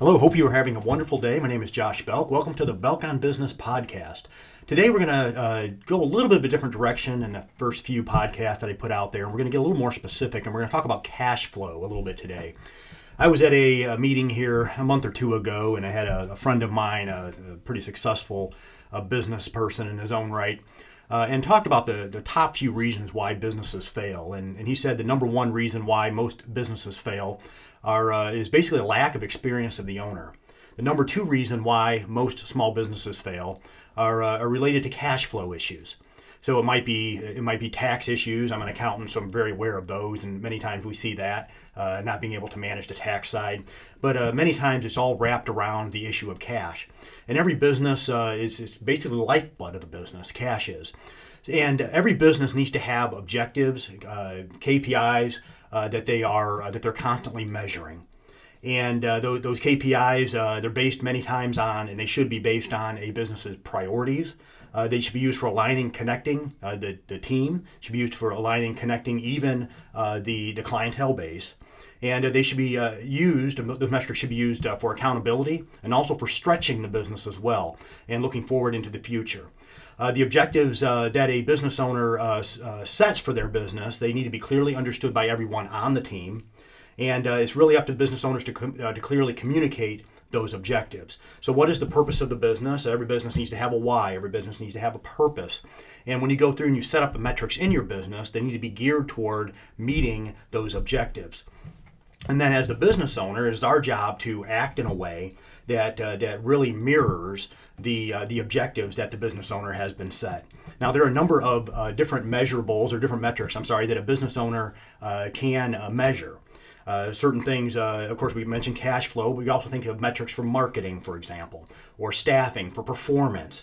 Hello, hope you are having a wonderful day. My name is Josh Belk. Welcome to the Belk on Business podcast. Today we're going to uh, go a little bit of a different direction in the first few podcasts that I put out there. And we're going to get a little more specific and we're going to talk about cash flow a little bit today. I was at a, a meeting here a month or two ago and I had a, a friend of mine, a, a pretty successful uh, business person in his own right, uh, and talked about the, the top few reasons why businesses fail. And, and he said the number one reason why most businesses fail are, uh, is basically a lack of experience of the owner. The number two reason why most small businesses fail are, uh, are related to cash flow issues. So it might be it might be tax issues. I'm an accountant, so I'm very aware of those, and many times we see that uh, not being able to manage the tax side. But uh, many times it's all wrapped around the issue of cash. And every business uh, is, is basically the lifeblood of the business. Cash is, and every business needs to have objectives, uh, KPIs uh, that they are uh, that they're constantly measuring. And uh, those, those, KPIs, uh, they're based many times on, and they should be based on a business's priorities. Uh, they should be used for aligning, connecting uh, the, the team. Should be used for aligning, connecting even the, the clientele base. And they should be used, those metrics should be used for accountability and also for stretching the business as well and looking forward into the future. Uh, the objectives uh, that a business owner uh, sets for their business, they need to be clearly understood by everyone on the team. And it's really up to the business owners to, com- to clearly communicate those objectives. So, what is the purpose of the business? Every business needs to have a why, every business needs to have a purpose. And when you go through and you set up the metrics in your business, they need to be geared toward meeting those objectives. And then, as the business owner, it is our job to act in a way that uh, that really mirrors the uh, the objectives that the business owner has been set. Now, there are a number of uh, different measurables or different metrics. I'm sorry that a business owner uh, can uh, measure. Uh, certain things, of course, we mentioned cash flow. but We also think of metrics for marketing, for example, or staffing, for performance.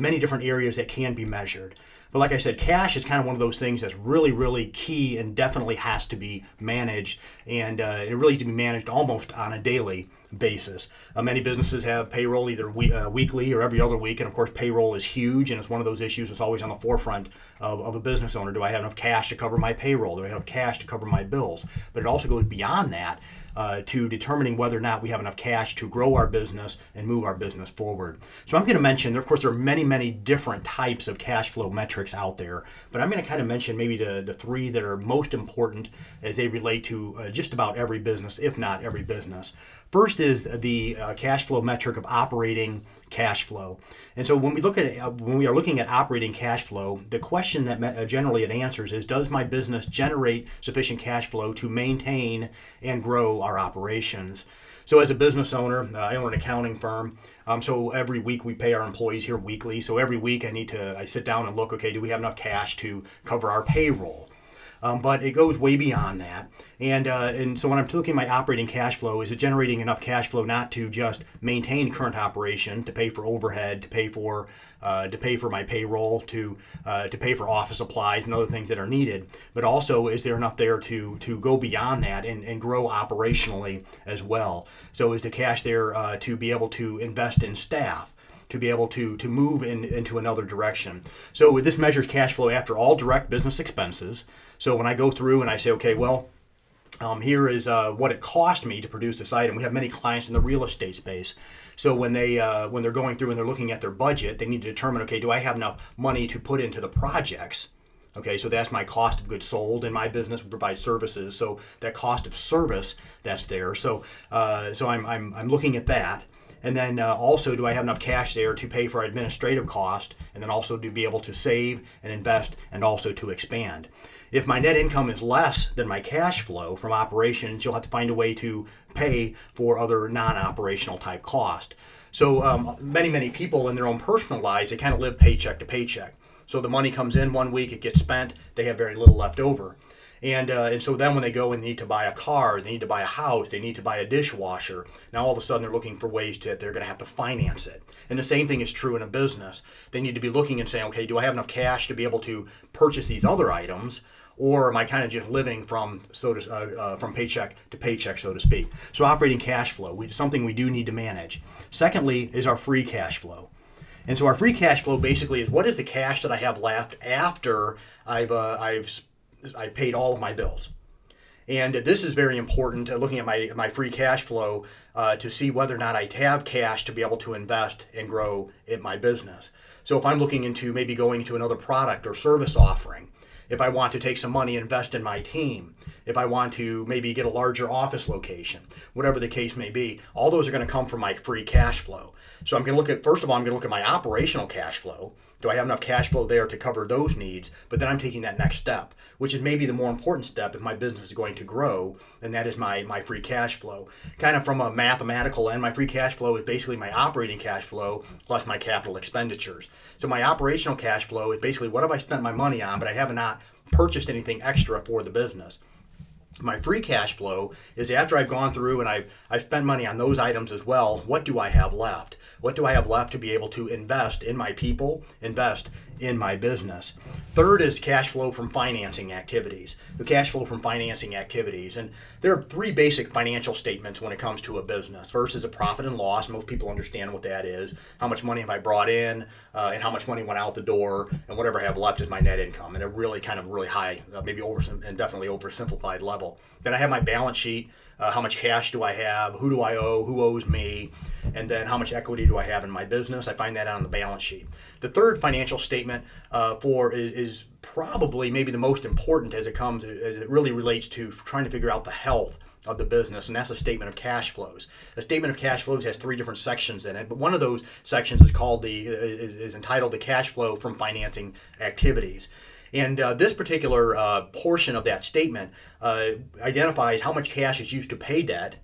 many different areas that can be measured. But like I said, cash is kind of one of those things that's really, really key and definitely has to be managed. And uh, it really needs to be managed almost on a daily basis. Uh, many businesses have payroll either we, uh, weekly or every other week, and of course, payroll is huge, and it's one of those issues that's always on the forefront of, of a business owner. Do I have enough cash to cover my payroll? Do I have enough cash to cover my bills? But it also goes beyond that uh, to determining whether or not we have enough cash to grow our business and move our business forward. So I'm going to mention, of course, there are many, many different types of cash flow metrics out there, but I'm going to kind of mention maybe the, the three that are most important as they relate to uh, just about every business, if not every business. First is the uh, cash flow metric of operating cash flow. And so when we look at uh, when we are looking at operating cash flow, the question that uh, generally it answers is does my business generate sufficient cash flow to maintain and grow our operations? So as a business owner, uh, I own an accounting firm. Um, so every week we pay our employees here weekly. So every week I need to I sit down and look. Okay, do we have enough cash to cover our payroll? Um, but it goes way beyond that. And uh, and so when I'm looking at my operating cash flow, is it generating enough cash flow not to just maintain current operation, to pay for overhead, to pay for uh, to pay for my payroll, to uh, to pay for office supplies and other things that are needed, but also is there enough there to to go beyond that and, and grow operationally as well? So is the cash there uh, to be able to invest in staff? To be able to to move in, into another direction. So this measures cash flow after all direct business expenses. So when I go through and I say, okay, well, um, here is uh, what it cost me to produce this item. We have many clients in the real estate space, so when they uh, when they're going through and they're looking at their budget, they need to determine, okay, do I have enough money to put into the projects? Okay, so that's my cost of goods sold in my business. We provide services, so that cost of service that's there. So uh, so I'm, I'm I'm looking at that. And then uh, also, do I have enough cash there to pay for administrative cost, and then also to be able to save and invest, and also to expand? If my net income is less than my cash flow from operations, you'll have to find a way to pay for other non-operational type cost. So um, many, many people in their own personal lives, they kind of live paycheck to paycheck. So the money comes in one week, it gets spent, they have very little left over. And, uh, and so then when they go and need to buy a car, they need to buy a house, they need to buy a dishwasher, now all of a sudden they're looking for ways to, they're going to have to finance it. And the same thing is true in a business. They need to be looking and saying, okay, do I have enough cash to be able to purchase these other items? Or am I kind of just living from so to, uh, uh, from paycheck to paycheck, so to speak? So operating cash flow, we, something we do need to manage. Secondly, is our free cash flow. And so our free cash flow basically is what is the cash that I have left after I've uh, I've I paid all of my bills. And this is very important, uh, looking at my, my free cash flow uh, to see whether or not I have cash to be able to invest and grow in my business. So if I'm looking into maybe going to another product or service offering, if I want to take some money invest in my team, if I want to maybe get a larger office location, whatever the case may be, all those are going to come from my free cash flow. So I'm going to look at, first of all, I'm going to look at my operational cash flow. Do I have enough cash flow there to cover those needs? But then I'm taking that next step, which is maybe the more important step if my business is going to grow, and that is my, my free cash flow. Kind of from a mathematical end, my free cash flow is basically my operating cash flow plus my capital expenditures. So my operational cash flow is basically what have I spent my money on, but I have not purchased anything extra for the business my free cash flow is after I've gone through and I've, I've spent money on those items as well, what do I have left? What do I have left to be able to invest in my people, invest in my business? Third is cash flow from financing activities. The cash flow from financing activities. And there are three basic financial statements when it comes to a business. First is a profit and loss. Most people understand what that is. How much money have I brought in uh, and how much money went out the door and whatever I have left is my net income. And a really kind of really high, uh, maybe over and definitely oversimplified level. Then I have my balance sheet. Uh, how much cash do I have? Who do I owe? Who owes me? and then how much equity do I have in my business? I find that on the balance sheet. The third financial statement uh, for is, is, probably maybe the most important as it comes. As it really relates to trying to figure out the health of the business, and that's a statement of cash flows. A statement of cash flows has three different sections in it, but one of those sections is called the is, is entitled the cash flow from financing activities. And uh, this particular uh, portion of that statement uh, identifies how much cash is used to pay debt,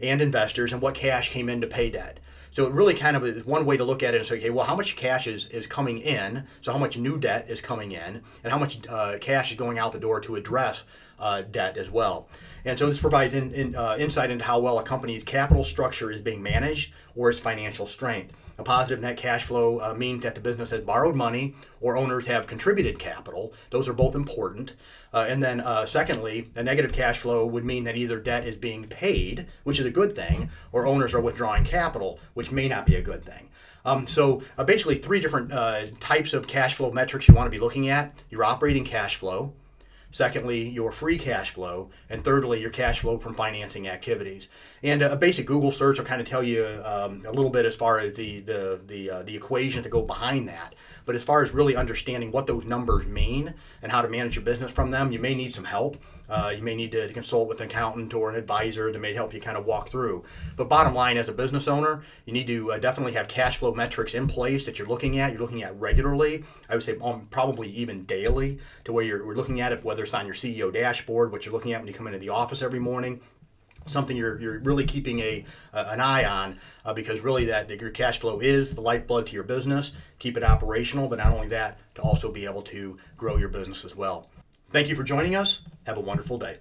and investors and what cash came in to pay debt. So it really kind of is one way to look at it and say, okay, well, how much cash is, is coming in? So how much new debt is coming in, and how much uh, cash is going out the door to address uh, debt as well. And so this provides in, in, uh, insight into how well a company's capital structure is being managed or its financial strength. A positive net cash flow uh, means that the business has borrowed money or owners have contributed capital. Those are both important. Uh, and then, uh, secondly, a negative cash flow would mean that either debt is being paid, which is a good thing, or owners are withdrawing capital, which may not be a good thing. Um, so, uh, basically, three different uh, types of cash flow metrics you want to be looking at your operating cash flow, Secondly, your free cash flow. And thirdly, your cash flow from financing activities. And a basic Google search will kind of tell you um, a little bit as far as the, the, the, uh, the equation to go behind that. But as far as really understanding what those numbers mean and how to manage your business from them, you may need some help. Uh, you may need to consult with an accountant or an advisor that may help you kind of walk through. But bottom line, as a business owner, you need to uh, definitely have cash flow metrics in place that you're looking at. You're looking at regularly. I would say um, probably even daily, to where you're looking at it, whether it's on your CEO dashboard, what you're looking at when you come into the office every morning, something you're, you're really keeping a uh, an eye on uh, because really that your cash flow is the lifeblood to your business keep it operational but not only that to also be able to grow your business as well thank you for joining us have a wonderful day.